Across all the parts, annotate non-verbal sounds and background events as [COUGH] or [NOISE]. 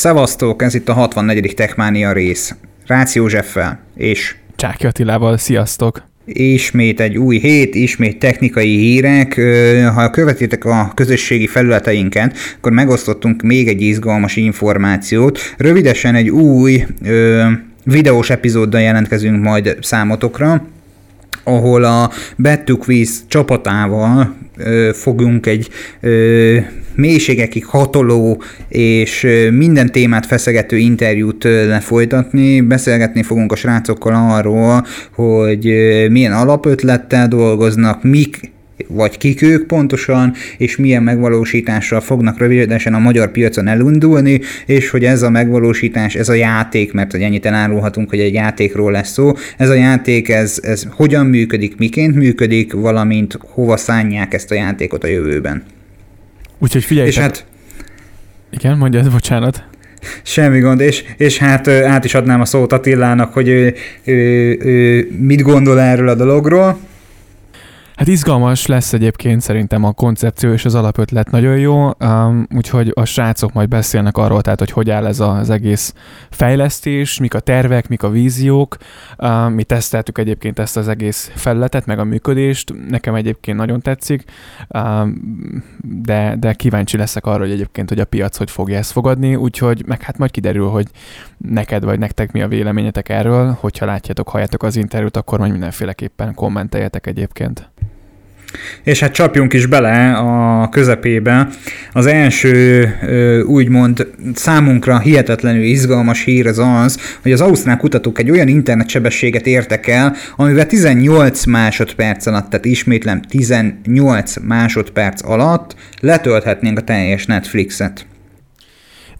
Szevasztok, ez itt a 64. Techmania rész. Rácz Józseffel, és... Csáki Attilával, sziasztok! Ismét egy új hét, ismét technikai hírek. Ha követitek a közösségi felületeinket, akkor megosztottunk még egy izgalmas információt. Rövidesen egy új ö, videós epizóddal jelentkezünk majd számotokra ahol a Quiz csapatával ö, fogunk egy ö, mélységekig hatoló és minden témát feszegető interjút lefolytatni. Beszélgetni fogunk a srácokkal arról, hogy milyen alapötlettel dolgoznak, mik vagy kik ők pontosan, és milyen megvalósítással fognak rövidesen a magyar piacon elindulni, és hogy ez a megvalósítás, ez a játék, mert hogy ennyit elárulhatunk, hogy egy játékról lesz szó, ez a játék, ez, ez hogyan működik, miként működik, valamint hova szánják ezt a játékot a jövőben. Úgyhogy figyelj, És hát... Igen, mondja, bocsánat. Semmi gond, és, és hát át is adnám a szót Attilának, hogy ő, ő, ő mit gondol erről a dologról. Hát izgalmas lesz egyébként szerintem a koncepció és az alapötlet nagyon jó, um, úgyhogy a srácok majd beszélnek arról, tehát hogy hogy áll ez az egész fejlesztés, mik a tervek, mik a víziók. Um, mi teszteltük egyébként ezt az egész felületet, meg a működést, nekem egyébként nagyon tetszik, um, de, de kíváncsi leszek arra, hogy egyébként, hogy a piac hogy fogja ezt fogadni, úgyhogy meg hát majd kiderül, hogy neked vagy nektek mi a véleményetek erről, hogyha látjátok, halljátok az interjút, akkor majd mindenféleképpen kommenteljetek egyébként. És hát csapjunk is bele a közepébe. Az első úgymond számunkra hihetetlenül izgalmas hír az az, hogy az ausztrál kutatók egy olyan internetsebességet értek el, amivel 18 másodperc alatt, tehát ismétlem 18 másodperc alatt letölthetnénk a teljes Netflixet.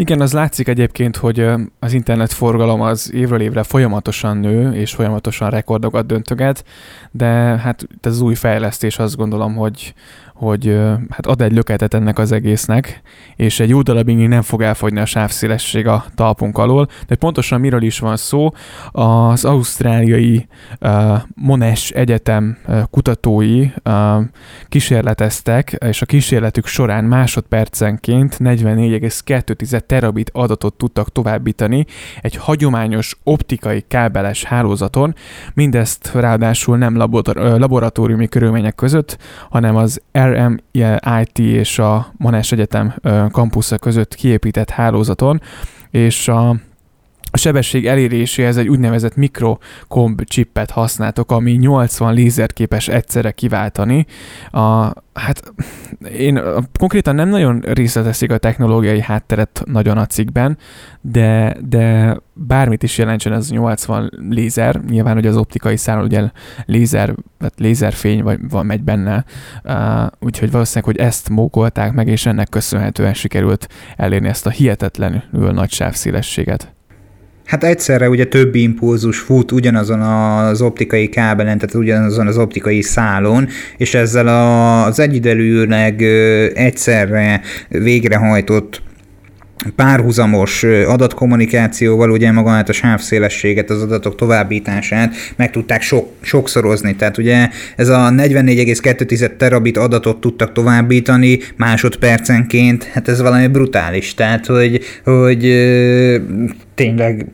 Igen, az látszik egyébként, hogy az internetforgalom az évről évre folyamatosan nő, és folyamatosan rekordokat döntöget, de hát ez új fejlesztés azt gondolom, hogy, hogy hát ad egy löketet ennek az egésznek, és egy jó darabig nem fog elfogyni a sávszélesség a talpunk alól, de pontosan miről is van szó, az ausztráliai uh, Monash Egyetem kutatói uh, kísérleteztek, és a kísérletük során másodpercenként 44,2 terabit adatot tudtak továbbítani egy hagyományos optikai kábeles hálózaton, mindezt ráadásul nem labor- laboratóriumi körülmények között, hanem az RMIT és a Monash Egyetem kampusza között kiépített hálózaton, és a a sebesség eléréséhez egy úgynevezett mikrokomb chipet használtok, ami 80 lézert képes egyszerre kiváltani. A, hát én konkrétan nem nagyon részleteszik a technológiai hátteret nagyon a cikkben, de, de bármit is jelentsen ez 80 lézer, nyilván hogy az optikai szálon ugye lézer, vagy lézerfény vagy van megy benne, uh, úgyhogy valószínűleg, hogy ezt mókolták meg, és ennek köszönhetően sikerült elérni ezt a hihetetlenül nagy sávszélességet. Hát egyszerre ugye több impulzus fut ugyanazon az optikai kábelen, tehát ugyanazon az optikai szálon, és ezzel az egyidejűleg egyszerre végrehajtott párhuzamos adatkommunikációval ugye magát a sávszélességet, az adatok továbbítását meg tudták sok, sokszorozni. Tehát ugye ez a 44,2 terabit adatot tudtak továbbítani másodpercenként, hát ez valami brutális. Tehát, hogy, hogy tényleg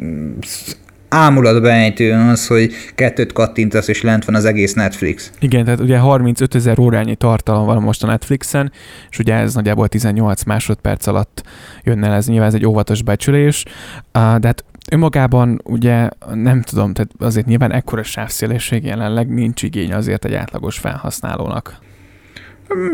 ámulatba ejtő az, hogy kettőt kattintasz, és lent van az egész Netflix. Igen, tehát ugye 35 ezer órányi tartalom van most a Netflixen, és ugye ez nagyjából 18 másodperc alatt jönne ez nyilván ez egy óvatos becsülés, de hát önmagában ugye nem tudom, tehát azért nyilván ekkora sávszélesség jelenleg nincs igény azért egy átlagos felhasználónak.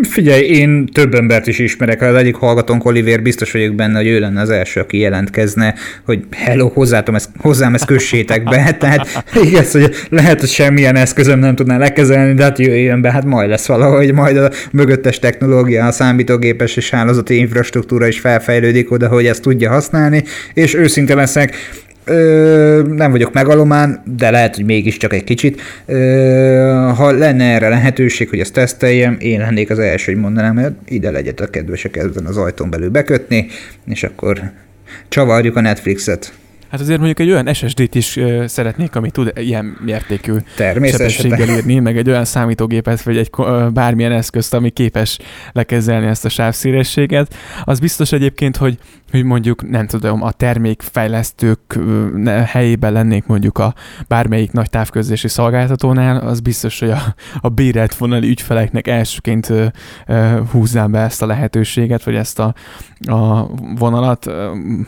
Figyelj, én több embert is ismerek, az egyik hallgatónk Oliver, biztos vagyok benne, hogy ő lenne az első, aki jelentkezne, hogy hello, hozzátom ezt, hozzám ezt kössétek be, [LAUGHS] tehát igaz, hogy lehet, hogy semmilyen eszközöm nem tudná lekezelni, de hát jöjjön be, hát majd lesz valahogy, majd a mögöttes technológia, a számítógépes és hálózati infrastruktúra is felfejlődik oda, hogy ezt tudja használni, és őszinte leszek, Ö, nem vagyok megalomán, de lehet, hogy mégiscsak egy kicsit. Ö, ha lenne erre lehetőség, hogy ezt teszteljem, én lennék az első, hogy mondanám, hogy ide legyetek kedvesek ezen az ajtón belül bekötni, és akkor csavarjuk a Netflixet. Hát azért mondjuk egy olyan SSD-t is szeretnék, ami tud ilyen mértékű sebességgel írni, meg egy olyan számítógépet, vagy egy bármilyen eszközt, ami képes lekezelni ezt a sávszélességet. Az biztos egyébként, hogy hogy mondjuk nem tudom, a termékfejlesztők helyében lennék mondjuk a bármelyik nagy távközlési szolgáltatónál, az biztos, hogy a, a bérelt vonali ügyfeleknek elsőként ö, be ezt a lehetőséget, vagy ezt a, a vonalat.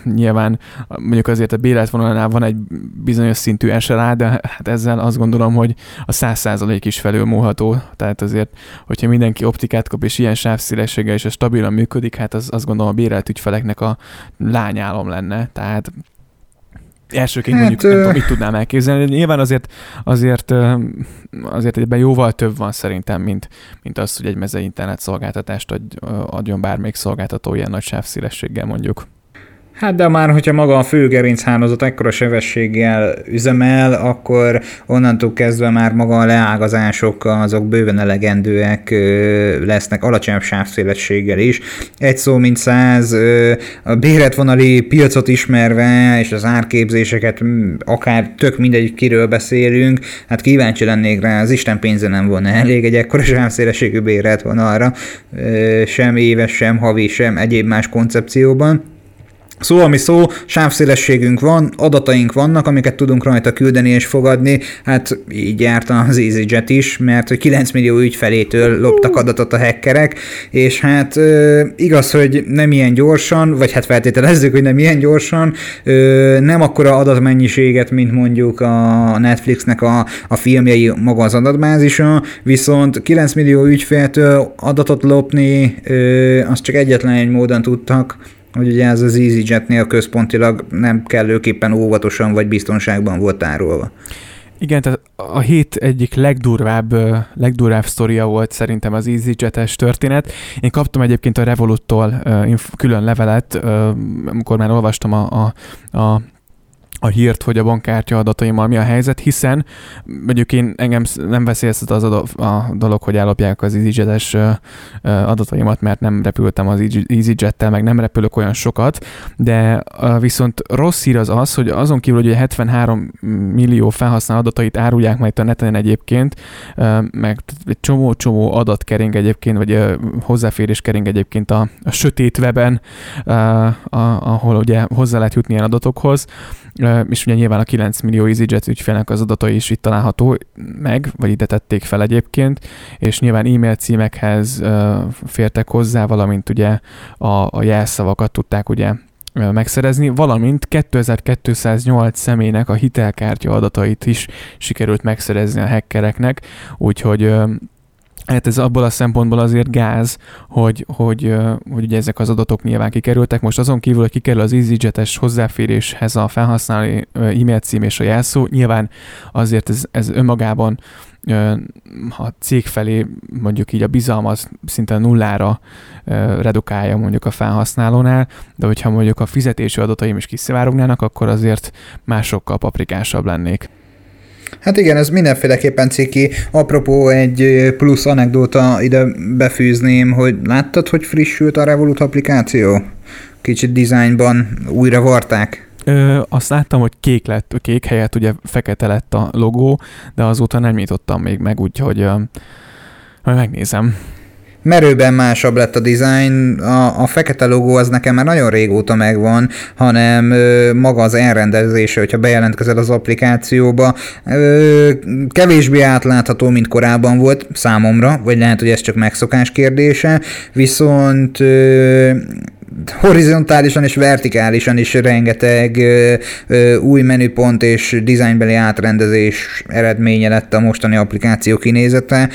Nyilván mondjuk azért a bérelt vonalnál van egy bizonyos szintű SLA, de hát ezzel azt gondolom, hogy a száz százalék is felülmúlható. Tehát azért, hogyha mindenki optikát kap, és ilyen sávszélességgel és a stabilan működik, hát az azt gondolom a bérelt ügyfeleknek a lányálom lenne. Tehát elsőként hát, mondjuk nem tudom, mit tudnám elképzelni. Nyilván azért, azért, azért ebben jóval több van szerintem, mint, mint az, hogy egy mezei internet szolgáltatást adjon bármelyik szolgáltató ilyen nagy sávszélességgel mondjuk. Hát de már, hogyha maga a fő gerinchálózat ekkora sebességgel üzemel, akkor onnantól kezdve már maga a leágazások azok bőven elegendőek lesznek alacsonyabb sávszélességgel is. Egy szó mint száz, a béretvonali piacot ismerve, és az árképzéseket akár tök mindegy, kiről beszélünk, hát kíváncsi lennék rá, az Isten pénze nem volna elég egy ekkora sávszélességű béretvonalra, sem éves, sem havi, sem egyéb más koncepcióban. Szó, ami szó, sávszélességünk van, adataink vannak, amiket tudunk rajta küldeni és fogadni, hát így járt az EasyJet is, mert hogy 9 millió ügyfelétől loptak adatot a hackerek, és hát igaz, hogy nem ilyen gyorsan, vagy hát feltételezzük, hogy nem ilyen gyorsan, nem akkora adatmennyiséget, mint mondjuk a Netflixnek a, a filmjei maga az adatbázisa, viszont 9 millió ügyféltől adatot lopni, azt csak egyetlen egy módon tudtak, hogy ugye ez az EasyJetnél központilag nem kellőképpen óvatosan vagy biztonságban volt tárolva. Igen, tehát a hét egyik legdurvább, legdurvább sztoria volt szerintem az EasyJet-es történet. Én kaptam egyébként a Revolut-tól külön levelet, amikor már olvastam a, a, a a hírt, hogy a bankkártya adataimmal mi a helyzet, hiszen mondjuk én engem nem veszélyeztet az a dolog, hogy ellopják az EasyJet-es adataimat, mert nem repültem az EasyJet-tel, meg nem repülök olyan sokat, de viszont rossz hír az az, hogy azon kívül, hogy 73 millió felhasználó adatait árulják majd a neten egyébként, meg egy csomó-csomó adat kering egyébként, vagy hozzáférés kering egyébként a, a sötét weben, ahol ugye hozzá lehet jutni ilyen adatokhoz, és ugye nyilván a 9 millió EasyJet ügyfélnek az adatai is itt található meg, vagy ide tették fel egyébként, és nyilván e-mail címekhez fértek hozzá, valamint ugye a, a jelszavakat tudták ugye megszerezni, valamint 2208 személynek a hitelkártya adatait is sikerült megszerezni a hackereknek, úgyhogy Hát ez abból a szempontból azért gáz, hogy, hogy, hogy ugye ezek az adatok nyilván kikerültek. Most azon kívül, hogy kikerül az EasyJet-es hozzáféréshez a felhasználói e-mail cím és a jelszó, nyilván azért ez, ez önmagában a cég felé mondjuk így a bizalmat szinte nullára redukálja mondjuk a felhasználónál, de hogyha mondjuk a fizetési adataim is kiszivárognának, akkor azért másokkal paprikásabb lennék. Hát igen, ez mindenféleképpen ciki. Apropó egy plusz anekdóta ide befűzném, hogy láttad, hogy frissült a Revolut applikáció? Kicsit dizájnban újra varták. Ö, azt láttam, hogy kék lett, kék helyett ugye fekete lett a logó, de azóta nem nyitottam még meg, úgyhogy ö, majd megnézem merőben másabb lett a design, a, a fekete logó az nekem már nagyon régóta megvan, hanem ö, maga az elrendezése, hogyha bejelentkezel az applikációba, ö, kevésbé átlátható, mint korábban volt számomra, vagy lehet, hogy ez csak megszokás kérdése, viszont ö, horizontálisan és vertikálisan is rengeteg ö, ö, új menüpont és dizájnbeli átrendezés eredménye lett a mostani applikáció kinézete.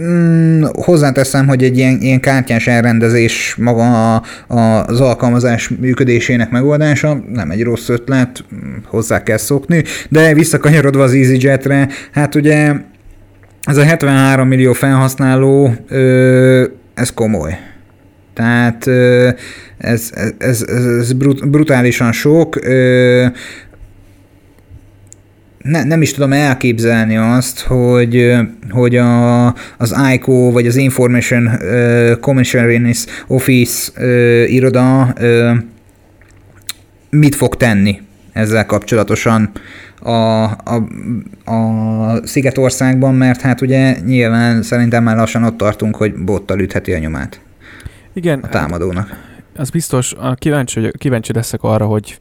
Mm, hozzáteszem, hogy egy ilyen, ilyen kártyás elrendezés maga a, a, az alkalmazás működésének megoldása nem egy rossz ötlet, hozzá kell szokni, de visszakanyarodva az EasyJetre, hát ugye ez a 73 millió felhasználó, ö, ez komoly. Tehát ez, ez, ez, ez brutálisan sok. Ne, nem is tudom elképzelni azt, hogy, hogy a, az ICO vagy az Information Commissioner's Office iroda mit fog tenni ezzel kapcsolatosan a, a, a Szigetországban, mert hát ugye nyilván szerintem már lassan ott tartunk, hogy bottal ütheti a nyomát Igen, a támadónak. Az biztos, kíváncsi, kíváncsi leszek arra, hogy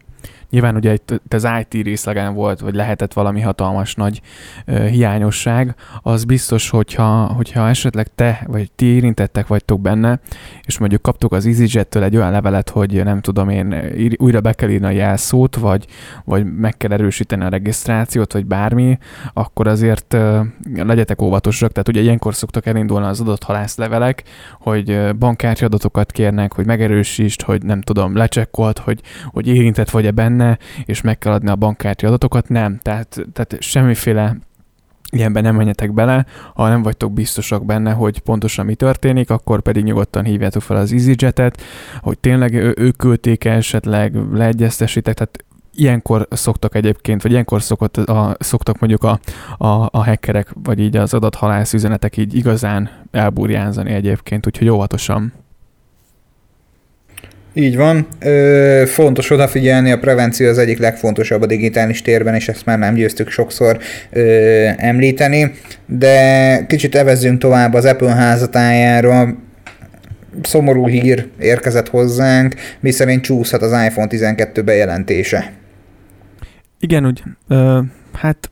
Nyilván ugye itt az IT részlegen volt, vagy lehetett valami hatalmas nagy ö, hiányosság, az biztos, hogyha, hogyha esetleg te, vagy ti érintettek vagytok benne, és mondjuk kaptuk az EasyJet-től egy olyan levelet, hogy nem tudom én, újra be kell írni a jelszót, vagy, vagy meg kell erősíteni a regisztrációt, vagy bármi, akkor azért ö, legyetek óvatosak. Tehát ugye ilyenkor szoktak elindulni az adott halászlevelek, hogy bankkártya adatokat kérnek, hogy megerősítsd, hogy nem tudom, lecsekkolt, hogy, hogy érintett vagy-e benne, benne, és meg kell adni a bankkártya adatokat, nem. Tehát, tehát semmiféle ilyenben nem menjetek bele, ha nem vagytok biztosak benne, hogy pontosan mi történik, akkor pedig nyugodtan hívjátok fel az EasyJet-et, hogy tényleg ők küldték esetleg, leegyeztesitek, tehát ilyenkor szoktak egyébként, vagy ilyenkor szokott a, szoktak mondjuk a, a, a hackerek, vagy így az adathalász üzenetek így igazán elburjánzani egyébként, úgyhogy óvatosan. Így van. Ö, fontos odafigyelni, a prevenció az egyik legfontosabb a digitális térben, és ezt már nem győztük sokszor ö, említeni, de kicsit evezzünk tovább az Apple házatájára. Szomorú hír érkezett hozzánk, miszerint csúszhat az iPhone 12 bejelentése. Igen, úgy, ö, hát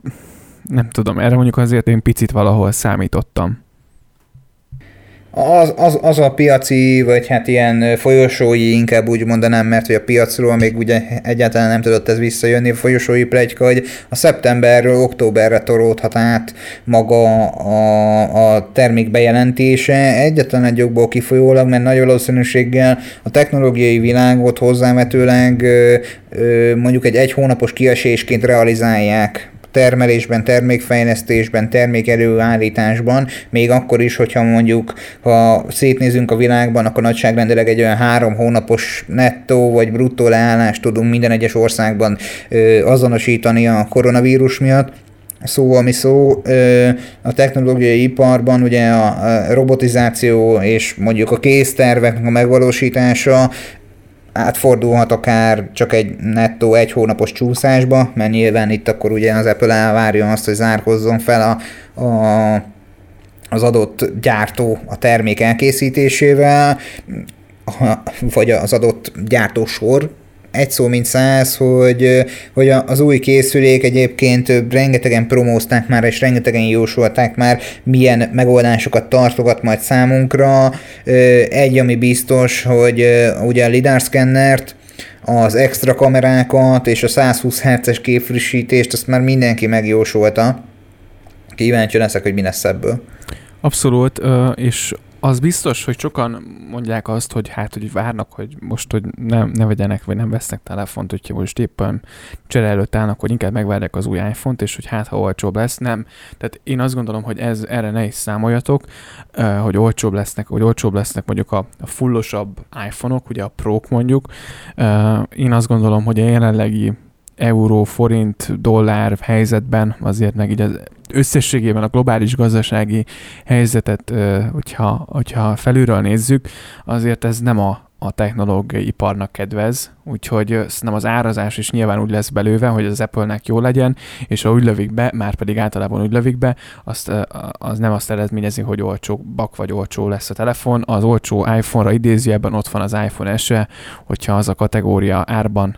nem tudom, erre mondjuk azért én picit valahol számítottam az, az, az a piaci, vagy hát ilyen folyosói, inkább úgy mondanám, mert hogy a piacról még ugye egyáltalán nem tudott ez visszajönni, a folyosói plegyka, hogy a szeptemberről októberre toródhat át maga a, a termék bejelentése, egyetlen egy jogból kifolyólag, mert nagy valószínűséggel a technológiai világot hozzávetőleg mondjuk egy egy hónapos kiesésként realizálják termelésben, termékfejlesztésben, termékelőállításban, még akkor is, hogyha mondjuk, ha szétnézünk a világban, akkor nagyságrendileg egy olyan három hónapos nettó vagy bruttó leállást tudunk minden egyes országban ö, azonosítani a koronavírus miatt. Szó, ami szó, a technológiai iparban ugye a robotizáció és mondjuk a késztervek a megvalósítása átfordulhat akár csak egy nettó egy hónapos csúszásba, mert nyilván itt akkor ugye az Apple elvárja azt, hogy zárkozzon fel a, a az adott gyártó a termék elkészítésével, vagy az adott gyártósor egy szó mint száz, hogy, hogy az új készülék egyébként rengetegen promózták már, és rengetegen jósolták már, milyen megoldásokat tartogat majd számunkra. Egy, ami biztos, hogy ugye a lidar scannert, az extra kamerákat és a 120 Hz-es képfrissítést, azt már mindenki megjósolta. Kíváncsi leszek, hogy mi lesz ebből. Abszolút, és az biztos, hogy sokan mondják azt, hogy hát, hogy várnak, hogy most, hogy nem, ne vegyenek, vagy nem vesznek telefont, hogyha most éppen csere előtt állnak, hogy inkább megvárják az új iPhone-t, és hogy hát, ha olcsóbb lesz, nem. Tehát én azt gondolom, hogy ez, erre ne is számoljatok, hogy olcsóbb lesznek, hogy olcsóbb lesznek mondjuk a, a fullosabb iPhone-ok, ugye a Pro-k mondjuk. Én azt gondolom, hogy a jelenlegi euró, forint, dollár helyzetben, azért meg így az összességében a globális gazdasági helyzetet, hogyha, hogyha felülről nézzük, azért ez nem a, a technológiai iparnak kedvez, úgyhogy szerintem az árazás is nyilván úgy lesz belőve, hogy az Apple-nek jó legyen, és ha úgy lövik be, már pedig általában úgy lövik be, azt, az nem azt eredményezi, hogy olcsó bak vagy olcsó lesz a telefon. Az olcsó iPhone-ra idézőjelben ott van az iPhone SE, hogyha az a kategória árban,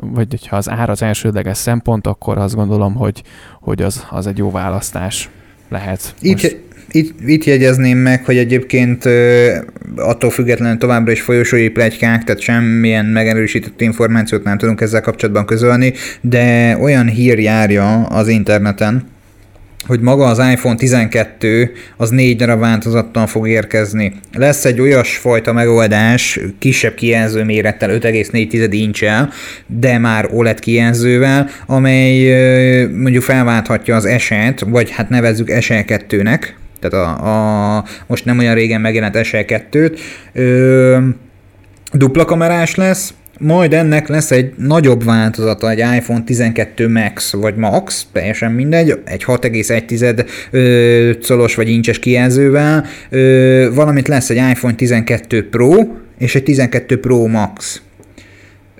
vagy hogyha az ár az elsődleges szempont, akkor azt gondolom, hogy, hogy az, az egy jó választás lehet. Itt, itt, itt jegyezném meg, hogy egyébként attól függetlenül továbbra is folyosói plegykák, tehát semmilyen megerősített információt nem tudunk ezzel kapcsolatban közölni, de olyan hír járja az interneten, hogy maga az iPhone 12 az négy darab változattal fog érkezni. Lesz egy olyasfajta megoldás, kisebb kijelző mérettel, 5,4 incsel, de már OLED kijelzővel, amely mondjuk felválthatja az eset, vagy hát nevezzük SE2-nek, tehát a, a, most nem olyan régen megjelent SE2-t, ö, dupla kamerás lesz, majd ennek lesz egy nagyobb változata, egy iPhone 12 Max vagy Max, teljesen mindegy, egy 6,1 colos vagy incses kijelzővel, ö, valamint lesz egy iPhone 12 Pro és egy 12 Pro Max.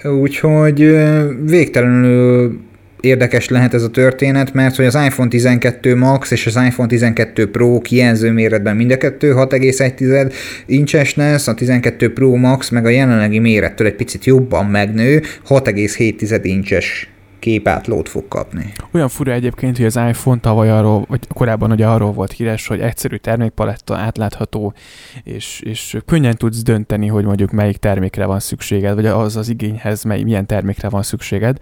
Úgyhogy végtelenül érdekes lehet ez a történet, mert hogy az iPhone 12 Max és az iPhone 12 Pro kijelző méretben mind a kettő 6,1 incses lesz, a 12 Pro Max meg a jelenlegi mérettől egy picit jobban megnő, 6,7 incses képátlót fog kapni. Olyan fura egyébként, hogy az iPhone tavaly arról, vagy korábban ugye arról volt híres, hogy egyszerű termékpaletta, átlátható, és, és könnyen tudsz dönteni, hogy mondjuk melyik termékre van szükséged, vagy az az igényhez mely, milyen termékre van szükséged,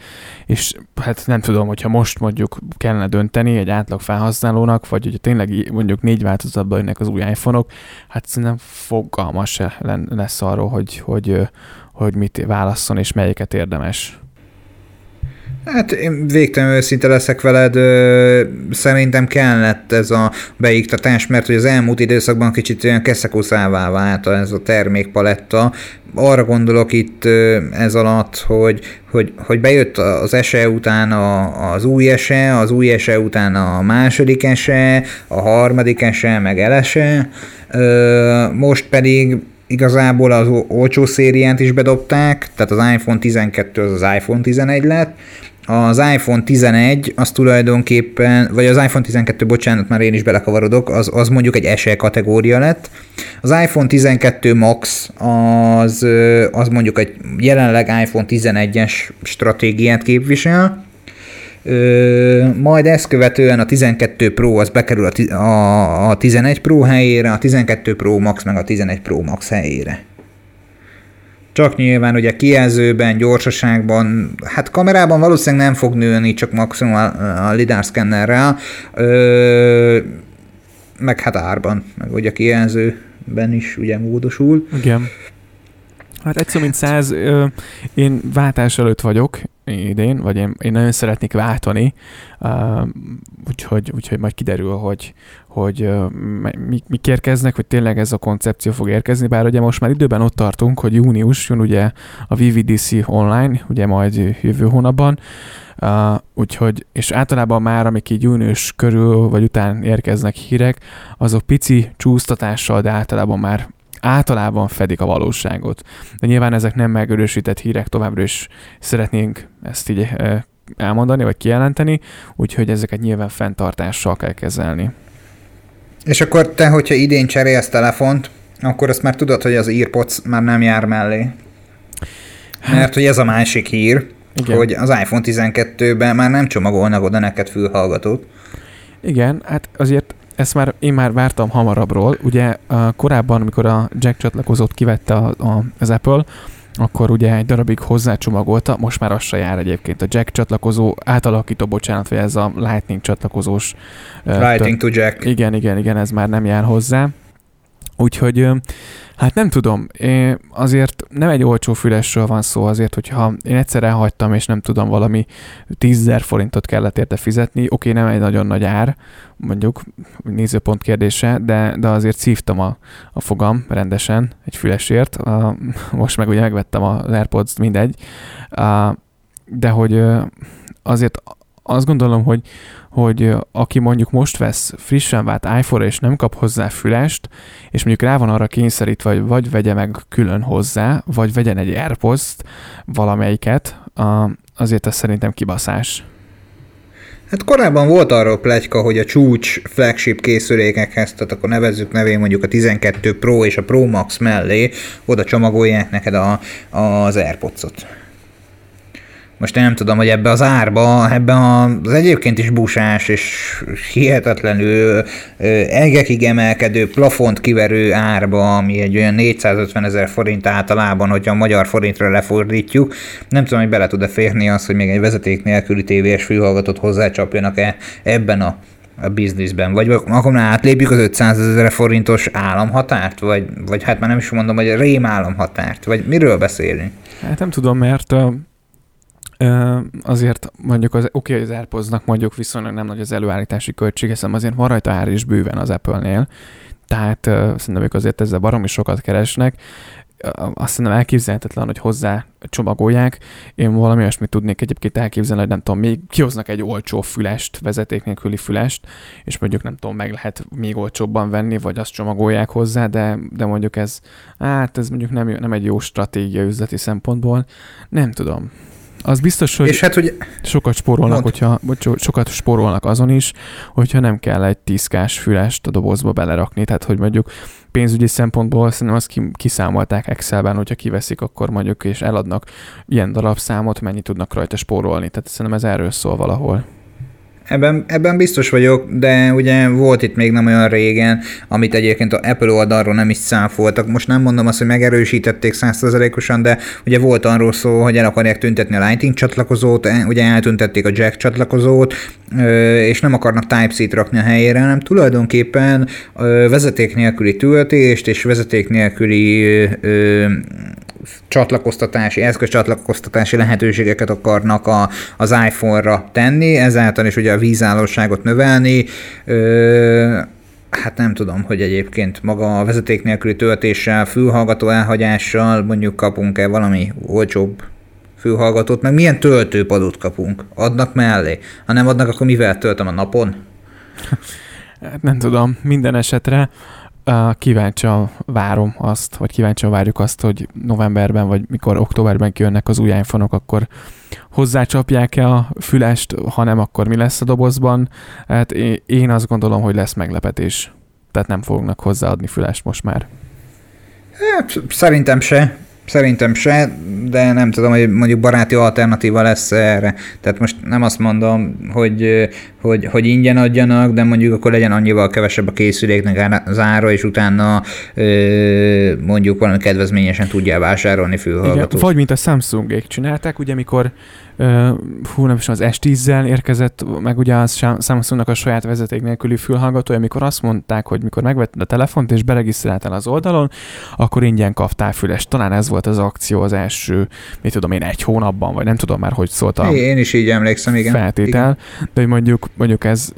és hát nem tudom, hogyha most mondjuk kellene dönteni egy átlag felhasználónak, vagy hogy tényleg mondjuk négy változatban jönnek az új iPhone-ok, hát szerintem fogalmas se lesz arról, hogy, hogy, hogy mit válasszon és melyiket érdemes. Hát én végtelenül őszinte leszek veled, szerintem kellett ez a beiktatás, mert hogy az elmúlt időszakban kicsit olyan keszekuszává vált ez a termékpaletta. Arra gondolok itt ez alatt, hogy, hogy, hogy bejött az SE után a, az új SE, az új SE után a második SE, a harmadik SE, meg elese, most pedig igazából az olcsó szériát is bedobták, tehát az iPhone 12 az az iPhone 11 lett, az iPhone 11 az tulajdonképpen, vagy az iPhone 12, bocsánat, már én is belekavarodok, az, az mondjuk egy SE kategória lett. Az iPhone 12 Max az, az mondjuk egy jelenleg iPhone 11-es stratégiát képvisel, majd ezt követően a 12 Pro az bekerül a, a, a 11 Pro helyére, a 12 Pro Max meg a 11 Pro Max helyére. Csak nyilván ugye kijelzőben, gyorsaságban, hát kamerában valószínűleg nem fog nőni, csak maximum a, a lidar szkennerrel, ö, meg hát árban, meg ugye kijelzőben is ugye módosul. Igen. Hát egyszer mint száz, én váltás előtt vagyok idén, vagy én, én nagyon szeretnék váltani, úgyhogy, úgyhogy majd kiderül, hogy, hogy mi, mik érkeznek, hogy tényleg ez a koncepció fog érkezni, bár ugye most már időben ott tartunk, hogy június jön ugye a VVDC online, ugye majd jövő hónapban, Uh, úgyhogy, és általában már, amik így június körül vagy után érkeznek hírek, azok pici csúsztatással, de általában már általában fedik a valóságot. De nyilván ezek nem megerősített hírek, továbbra is szeretnénk ezt így elmondani, vagy kijelenteni, úgyhogy ezeket nyilván fenntartással kell kezelni. És akkor te, hogyha idén cserélsz telefont, akkor azt már tudod, hogy az earpods már nem jár mellé. Hát- Mert hogy ez a másik hír, Igen. hogy az iPhone 12-ben már nem csomagolnak oda neked fülhallgatót. Igen, hát azért ezt már én már vártam hamarabbról. Ugye uh, korábban, amikor a jack csatlakozót kivette a, a, az Apple, akkor ugye egy darabig hozzácsomagolta, most már az se jár egyébként. A jack csatlakozó átalakító, bocsánat, vagy ez a lightning csatlakozós. Lightning to jack. Igen, igen, igen, ez már nem jár hozzá. Úgyhogy Hát nem tudom, én azért nem egy olcsó fülesről van szó azért, hogyha én egyszer elhagytam, és nem tudom, valami 10 forintot kellett érte fizetni, oké, nem egy nagyon nagy ár, mondjuk nézőpont kérdése, de, de azért szívtam a, a fogam rendesen egy fülesért, a, most meg ugye megvettem az Airpods, mindegy, a, de hogy azért azt gondolom, hogy, hogy aki mondjuk most vesz frissen vált iPhone és nem kap hozzá fülest, és mondjuk rá van arra kényszerítve, vagy, vagy vegye meg külön hozzá, vagy vegyen egy AirPods-t, valamelyiket, azért ez szerintem kibaszás. Hát korábban volt arról plegyka, hogy a csúcs flagship készülékekhez, tehát akkor nevezzük nevén mondjuk a 12 Pro és a Pro Max mellé, oda csomagolják neked a, az AirPods-ot. Most én nem tudom, hogy ebbe az árba, ebben az egyébként is busás és hihetetlenül egekig emelkedő, plafont kiverő árba, ami egy olyan 450 ezer forint általában, hogyha a magyar forintra lefordítjuk, nem tudom, hogy bele tud-e férni az, hogy még egy vezeték nélküli tévés fülhallgatót hozzácsapjanak-e ebben a a bizniszben, vagy akkor már átlépjük az 500 ezer forintos államhatárt, vagy, vagy hát már nem is mondom, hogy a rém államhatárt, vagy miről beszélünk? Hát nem tudom, mert azért mondjuk az, oké, okay, az airpods mondjuk viszonylag nem nagy az előállítási költség, hiszen azért van rajta ár is bőven az Apple-nél, tehát uh, szerintem ők azért ezzel baromi sokat keresnek. Azt szerintem elképzelhetetlen, hogy hozzá csomagolják. Én valami olyasmit tudnék egyébként elképzelni, hogy nem tudom, még kihoznak egy olcsó fülest, vezeték nélküli fülest, és mondjuk nem tudom, meg lehet még olcsóbban venni, vagy azt csomagolják hozzá, de, de mondjuk ez, hát ez mondjuk nem, nem egy jó stratégia üzleti szempontból. Nem tudom Az biztos, hogy, és hát, hogy sokat spórolnak, hogyha, sokat spórolnak azon is, hogyha nem kell egy tízkás fülest a dobozba belerakni. Tehát, hogy mondjuk pénzügyi szempontból szerintem azt kiszámolták Excelben, hogyha kiveszik, akkor mondjuk és eladnak ilyen darabszámot, mennyit tudnak rajta spórolni. Tehát szerintem ez erről szól valahol. Ebben, ebben biztos vagyok, de ugye volt itt még nem olyan régen, amit egyébként a Apple oldalról nem is száfoltak. Most nem mondom azt, hogy megerősítették százszerzalékosan, de ugye volt arról szó, hogy el akarják tüntetni a Lightning csatlakozót, e, ugye eltüntették a Jack csatlakozót, és nem akarnak Type-C-t rakni a helyére, hanem tulajdonképpen vezeték nélküli töltést és vezeték nélküli csatlakoztatási, eszközcsatlakoztatási lehetőségeket akarnak a, az iPhone-ra tenni, ezáltal is ugye a vízállóságot növelni, ö, hát nem tudom, hogy egyébként maga a vezeték nélküli töltéssel, fülhallgató elhagyással mondjuk kapunk-e valami olcsóbb fülhallgatót, meg milyen töltőpadot kapunk? Adnak mellé? Ha nem adnak, akkor mivel töltöm a napon? Nem tudom, minden esetre kíváncsian várom azt, vagy kíváncsian várjuk azt, hogy novemberben, vagy mikor októberben kijönnek az új iphone akkor hozzácsapják-e a fülest, ha nem, akkor mi lesz a dobozban. Hát én azt gondolom, hogy lesz meglepetés. Tehát nem fognak hozzáadni fülest most már. Hát, szerintem se. Szerintem se, de nem tudom, hogy mondjuk baráti alternatíva lesz erre. Tehát most nem azt mondom, hogy, hogy, hogy ingyen adjanak, de mondjuk akkor legyen annyival kevesebb a készüléknek az ára, és utána mondjuk valami kedvezményesen tudja vásárolni fülhallgatót. Igen, vagy mint a Samsungék csinálták, ugye amikor hú, nem is az S10-zel érkezett, meg ugye az Samsungnak a saját vezeték nélküli fülhallgatója, amikor azt mondták, hogy mikor megvetted a telefont és beregisztráltál az oldalon, akkor ingyen kaptál füles. Talán ez volt az akció az első, mit tudom én, egy hónapban, vagy nem tudom már, hogy szólt a Én is így emlékszem, igen. Feltétel, igen. de hogy mondjuk, mondjuk ez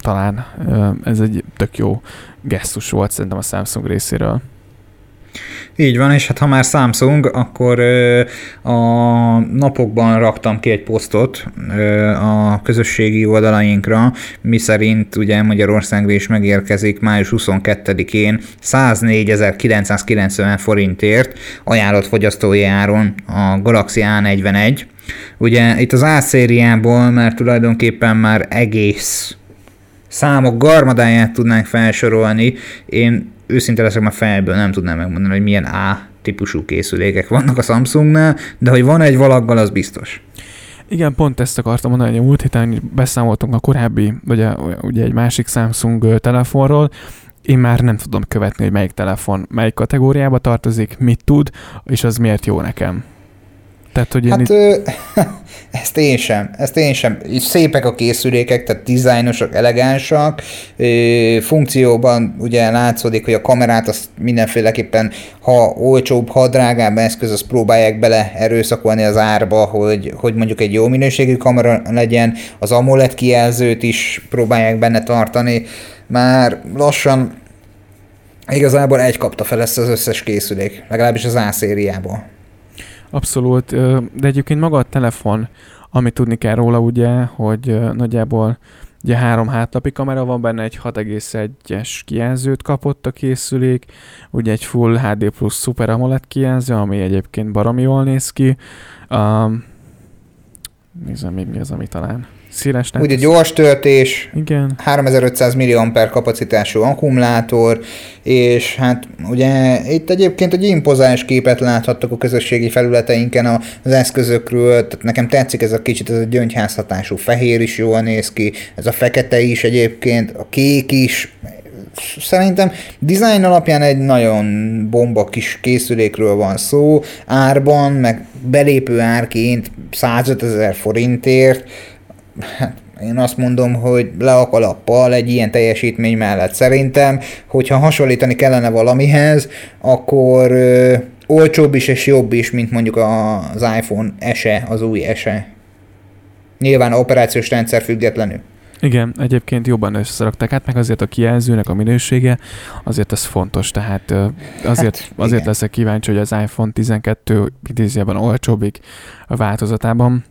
talán ez egy tök jó gesztus volt szerintem a Samsung részéről. Így van, és hát ha már Samsung, akkor a napokban raktam ki egy posztot a közösségi oldalainkra, mi szerint ugye Magyarországra is megérkezik május 22-én 104.990 forintért ajánlott fogyasztói áron a Galaxy A41. Ugye itt az A szériából, mert tulajdonképpen már egész számok garmadáját tudnánk felsorolni. Én őszinte leszek már fejből, nem tudnám megmondani, hogy milyen A típusú készülékek vannak a Samsungnál, de hogy van egy valaggal, az biztos. Igen, pont ezt akartam mondani, hogy a múlt héten beszámoltunk a korábbi, ugye, ugye egy másik Samsung telefonról, én már nem tudom követni, hogy melyik telefon melyik kategóriába tartozik, mit tud, és az miért jó nekem. Tehát, hogy hát, itt... ö, ezt én sem, ezt én sem. Szépek a készülékek, tehát dizájnosak, elegánsak. Funkcióban ugye látszódik, hogy a kamerát azt mindenféleképpen, ha olcsóbb, ha drágább eszköz, azt próbálják bele erőszakolni az árba, hogy, hogy mondjuk egy jó minőségű kamera legyen. Az AMOLED kijelzőt is próbálják benne tartani. Már lassan igazából egy kapta fel ezt az összes készülék, legalábbis az A szériából. Abszolút, de egyébként maga a telefon, amit tudni kell róla ugye, hogy nagyjából ugye három hátlapi kamera van benne, egy 6,1-es kijelzőt kapott a készülék, ugye egy Full HD Plus Super AMOLED kijelző, ami egyébként baromi jól néz ki. Um, nézem még mi az, ami talán széles Ugye gyors töltés, Igen. 3500 mAh kapacitású akkumulátor, és hát ugye itt egyébként egy impozáns képet láthattok a közösségi felületeinken az eszközökről, tehát nekem tetszik ez a kicsit, ez a gyöngyházhatású fehér is jól néz ki, ez a fekete is egyébként, a kék is, szerintem design alapján egy nagyon bomba kis készülékről van szó, árban, meg belépő árként 105 ezer forintért, hát én azt mondom, hogy le a kalappal egy ilyen teljesítmény mellett. Szerintem, hogyha hasonlítani kellene valamihez, akkor ö, olcsóbb is és jobb is, mint mondjuk az iPhone SE, az új SE. Nyilván operációs rendszer függetlenül. Igen, egyébként jobban összerakták hát meg azért a kijelzőnek a minősége, azért ez fontos, tehát azért, hát, azért leszek kíváncsi, hogy az iPhone 12 idézőben olcsóbbik a változatában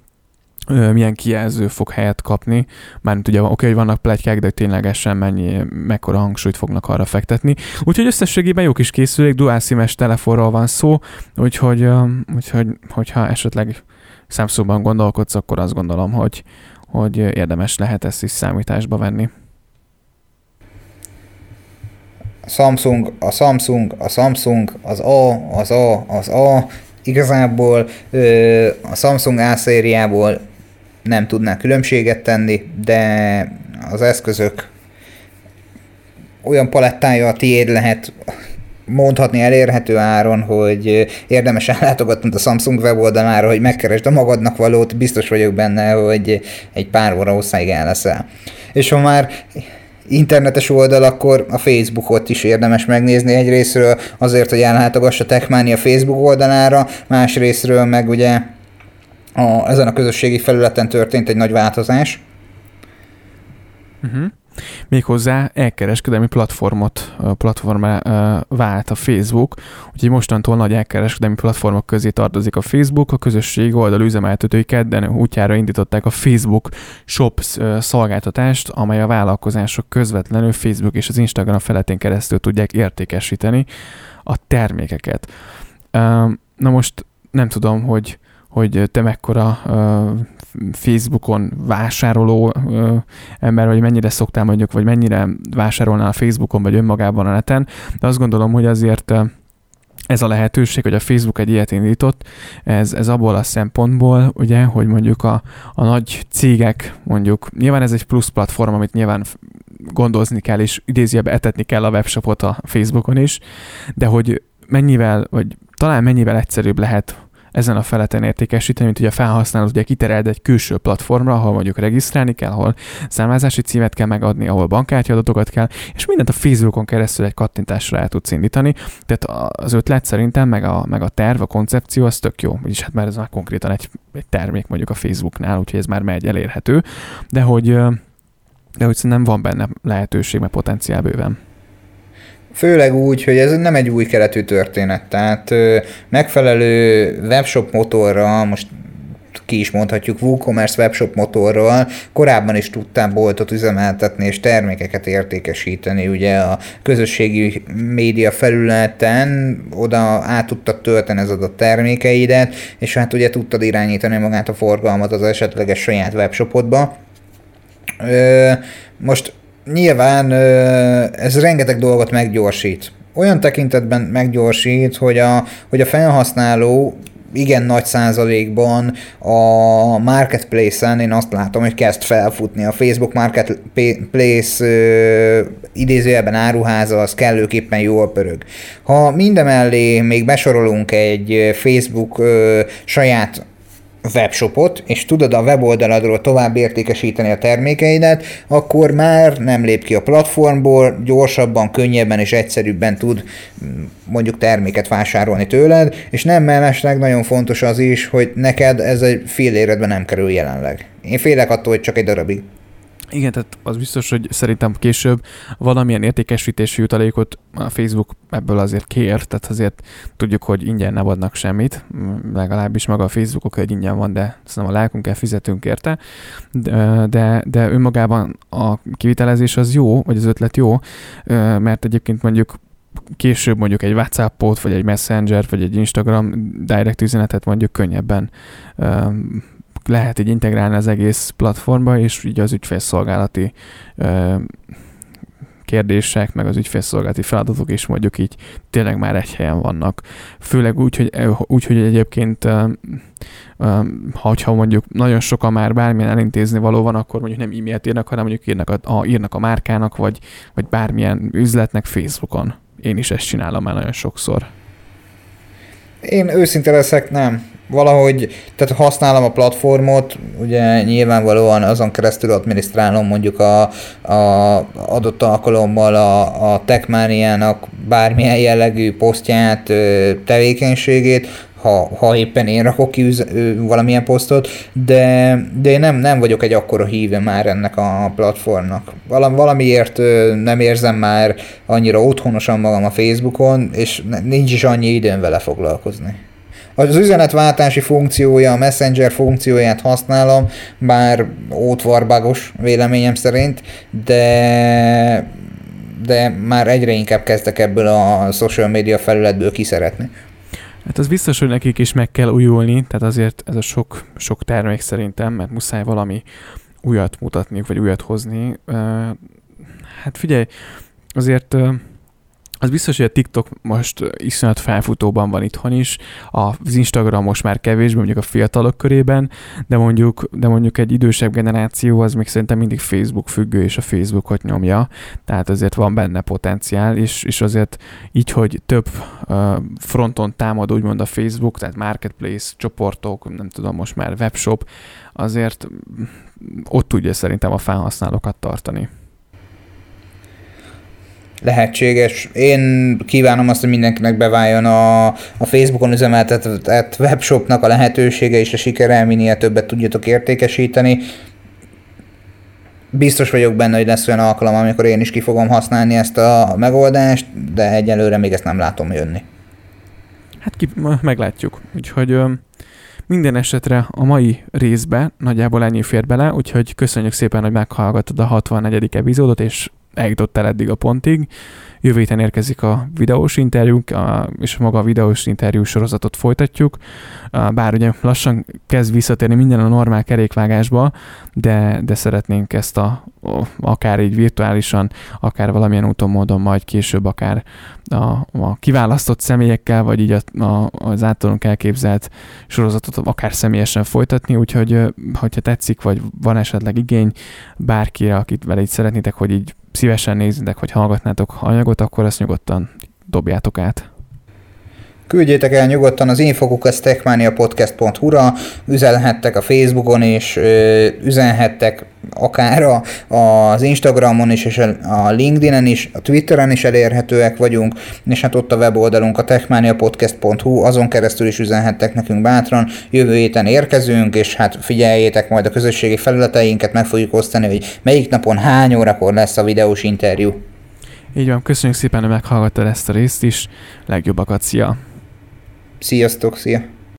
milyen kijelző fog helyet kapni, mármint ugye oké, hogy vannak plegykák, de ténylegesen mennyi, mekkora hangsúlyt fognak arra fektetni. Úgyhogy összességében jó kis készülék, dual telefonról van szó, úgyhogy, úgyhogy hogyha esetleg Samsungban gondolkodsz, akkor azt gondolom, hogy, hogy érdemes lehet ezt is számításba venni. Samsung, a Samsung, a Samsung, az A, az A, az A. Igazából ö, a Samsung A szériából nem tudná különbséget tenni, de az eszközök olyan palettája a tiéd lehet mondhatni elérhető áron, hogy érdemes ellátogatnod a Samsung weboldalára, hogy megkeresd a magadnak valót, biztos vagyok benne, hogy egy pár óra hosszáig el leszel. És ha már internetes oldal, akkor a Facebookot is érdemes megnézni egyrésztről, azért, hogy ellátogass a Techmania Facebook oldalára, másrésztről meg ugye a, ezen a közösségi felületen történt egy nagy változás. Uh-huh. Méghozzá elkereskedelmi platformot, platformá vált a Facebook, úgyhogy mostantól nagy elkereskedelmi platformok közé tartozik a Facebook, a közösség oldal üzemeltetői kedden útjára indították a Facebook Shops szolgáltatást, amely a vállalkozások közvetlenül Facebook és az Instagram feletén keresztül tudják értékesíteni a termékeket. Na most nem tudom, hogy hogy te mekkora Facebookon vásároló ember, vagy mennyire szoktál mondjuk, vagy mennyire vásárolnál a Facebookon, vagy önmagában a neten, de azt gondolom, hogy azért ez a lehetőség, hogy a Facebook egy ilyet indított, ez, ez abból a szempontból, ugye, hogy mondjuk a, a nagy cégek, mondjuk, nyilván ez egy plusz platform, amit nyilván gondozni kell, és idézőjelbe etetni kell a webshopot a Facebookon is, de hogy mennyivel, vagy talán mennyivel egyszerűbb lehet ezen a feleten értékesíteni, mint hogy a felhasználót ugye kitereld egy külső platformra, ahol mondjuk regisztrálni kell, ahol számlázási címet kell megadni, ahol bankkártya adatokat kell, és mindent a Facebookon keresztül egy kattintásra el tudsz indítani. Tehát az ötlet szerintem, meg a, meg a terv, a koncepció, az tök jó. Vagyis hát már ez már konkrétan egy, egy termék mondjuk a Facebooknál, úgyhogy ez már megy elérhető, de hogy de hogy szerintem van benne lehetőség, meg potenciál bőven. Főleg úgy, hogy ez nem egy új keletű történet, tehát megfelelő webshop motorra, most ki is mondhatjuk, WooCommerce webshop motorral korábban is tudtál boltot üzemeltetni és termékeket értékesíteni. Ugye a közösségi média felületen oda át tudtad tölteni az adott termékeidet, és hát ugye tudtad irányítani magát a forgalmat az esetleges saját webshopodba. Most nyilván ez rengeteg dolgot meggyorsít. Olyan tekintetben meggyorsít, hogy a, hogy a felhasználó igen nagy százalékban a marketplace-en én azt látom, hogy kezd felfutni. A Facebook Marketplace ö, idézőjelben áruháza az kellőképpen jól pörög. Ha mindemellé még besorolunk egy Facebook ö, saját webshopot, és tudod a weboldaladról tovább értékesíteni a termékeidet, akkor már nem lép ki a platformból, gyorsabban, könnyebben és egyszerűbben tud mm, mondjuk terméket vásárolni tőled, és nem mellesleg nagyon fontos az is, hogy neked ez egy fél éredben nem kerül jelenleg. Én félek attól, hogy csak egy darabig. Igen, tehát az biztos, hogy szerintem később valamilyen értékesítési jutalékot a Facebook ebből azért kér, tehát azért tudjuk, hogy ingyen nem adnak semmit, legalábbis maga a Facebookok hogy ingyen van, de szerintem a lelkünkkel fizetünk érte, de, de önmagában a kivitelezés az jó, vagy az ötlet jó, mert egyébként mondjuk később mondjuk egy WhatsAppot, vagy egy Messenger, vagy egy Instagram direct üzenetet mondjuk könnyebben lehet így integrálni az egész platformba, és így az ügyfélszolgálati ö, kérdések, meg az ügyfélszolgálati feladatok is mondjuk így tényleg már egy helyen vannak. Főleg úgy, hogy, úgy, hogy egyébként ha, ha mondjuk nagyon sokan már bármilyen elintézni való van, akkor mondjuk nem e-mailt írnak, hanem mondjuk írnak a, a, írnak a márkának, vagy, vagy bármilyen üzletnek Facebookon. Én is ezt csinálom már nagyon sokszor. Én őszinte leszek, nem valahogy, tehát használom a platformot, ugye nyilvánvalóan azon keresztül adminisztrálom mondjuk a, a adott alkalommal a, a Techmaniának bármilyen jellegű posztját, tevékenységét, ha, ha éppen én rakok ki üz, valamilyen posztot, de, de én nem, nem vagyok egy akkora híve már ennek a platformnak. Valam, valamiért nem érzem már annyira otthonosan magam a Facebookon, és nincs is annyi időm vele foglalkozni. Az üzenetváltási funkciója, a Messenger funkcióját használom, bár ótvarbagos véleményem szerint, de de már egyre inkább kezdek ebből a social media felületből kiszeretni. Hát az biztos, hogy nekik is meg kell újulni, tehát azért ez a sok, sok termék szerintem, mert muszáj valami újat mutatniuk, vagy újat hozni. Hát figyelj, azért az biztos, hogy a TikTok most iszonyat felfutóban van itthon is, az Instagram most már kevésbé, mondjuk a fiatalok körében, de mondjuk, de mondjuk egy idősebb generáció az még szerintem mindig Facebook függő, és a Facebookot nyomja, tehát azért van benne potenciál, és, és azért így, hogy több fronton támad úgymond a Facebook, tehát marketplace, csoportok, nem tudom, most már webshop, azért ott tudja szerintem a felhasználókat tartani lehetséges. Én kívánom azt, hogy mindenkinek beváljon a, a Facebookon üzemeltetett webshopnak a lehetősége és a sikere, minél többet tudjatok értékesíteni. Biztos vagyok benne, hogy lesz olyan alkalom, amikor én is ki fogom használni ezt a megoldást, de egyelőre még ezt nem látom jönni. Hát ki, meglátjuk. Úgyhogy minden esetre a mai részbe nagyjából ennyi fér bele, úgyhogy köszönjük szépen, hogy meghallgattad a 64. epizódot, és eljutottál eddig a pontig. Jövő héten érkezik a videós interjúnk, a, és maga a videós interjú sorozatot folytatjuk. Bár ugye lassan kezd visszatérni minden a normál kerékvágásba, de, de szeretnénk ezt a, akár így virtuálisan, akár valamilyen úton, módon majd később akár a, a kiválasztott személyekkel, vagy így a, a, az általunk elképzelt sorozatot akár személyesen folytatni, úgyhogy hogyha tetszik, vagy van esetleg igény bárkire, akit vele így szeretnétek, hogy így szívesen nézitek, hogy hallgatnátok anyagot, akkor ezt nyugodtan dobjátok át. Küldjétek el nyugodtan az infokukasztechmaniapodcast.hu-ra, üzenhettek a Facebookon is, üzenhettek akár a, az Instagramon is, és a LinkedInen is, a Twitteren is elérhetőek vagyunk, és hát ott a weboldalunk a techmaniapodcast.hu, azon keresztül is üzenhettek nekünk bátran. Jövő héten érkezünk, és hát figyeljétek majd a közösségi felületeinket, meg fogjuk osztani, hogy melyik napon hány órakor lesz a videós interjú. Így van, köszönjük szépen, hogy meghallgattad ezt a részt is. Legjobbakat, szia! Sziasztok, szia!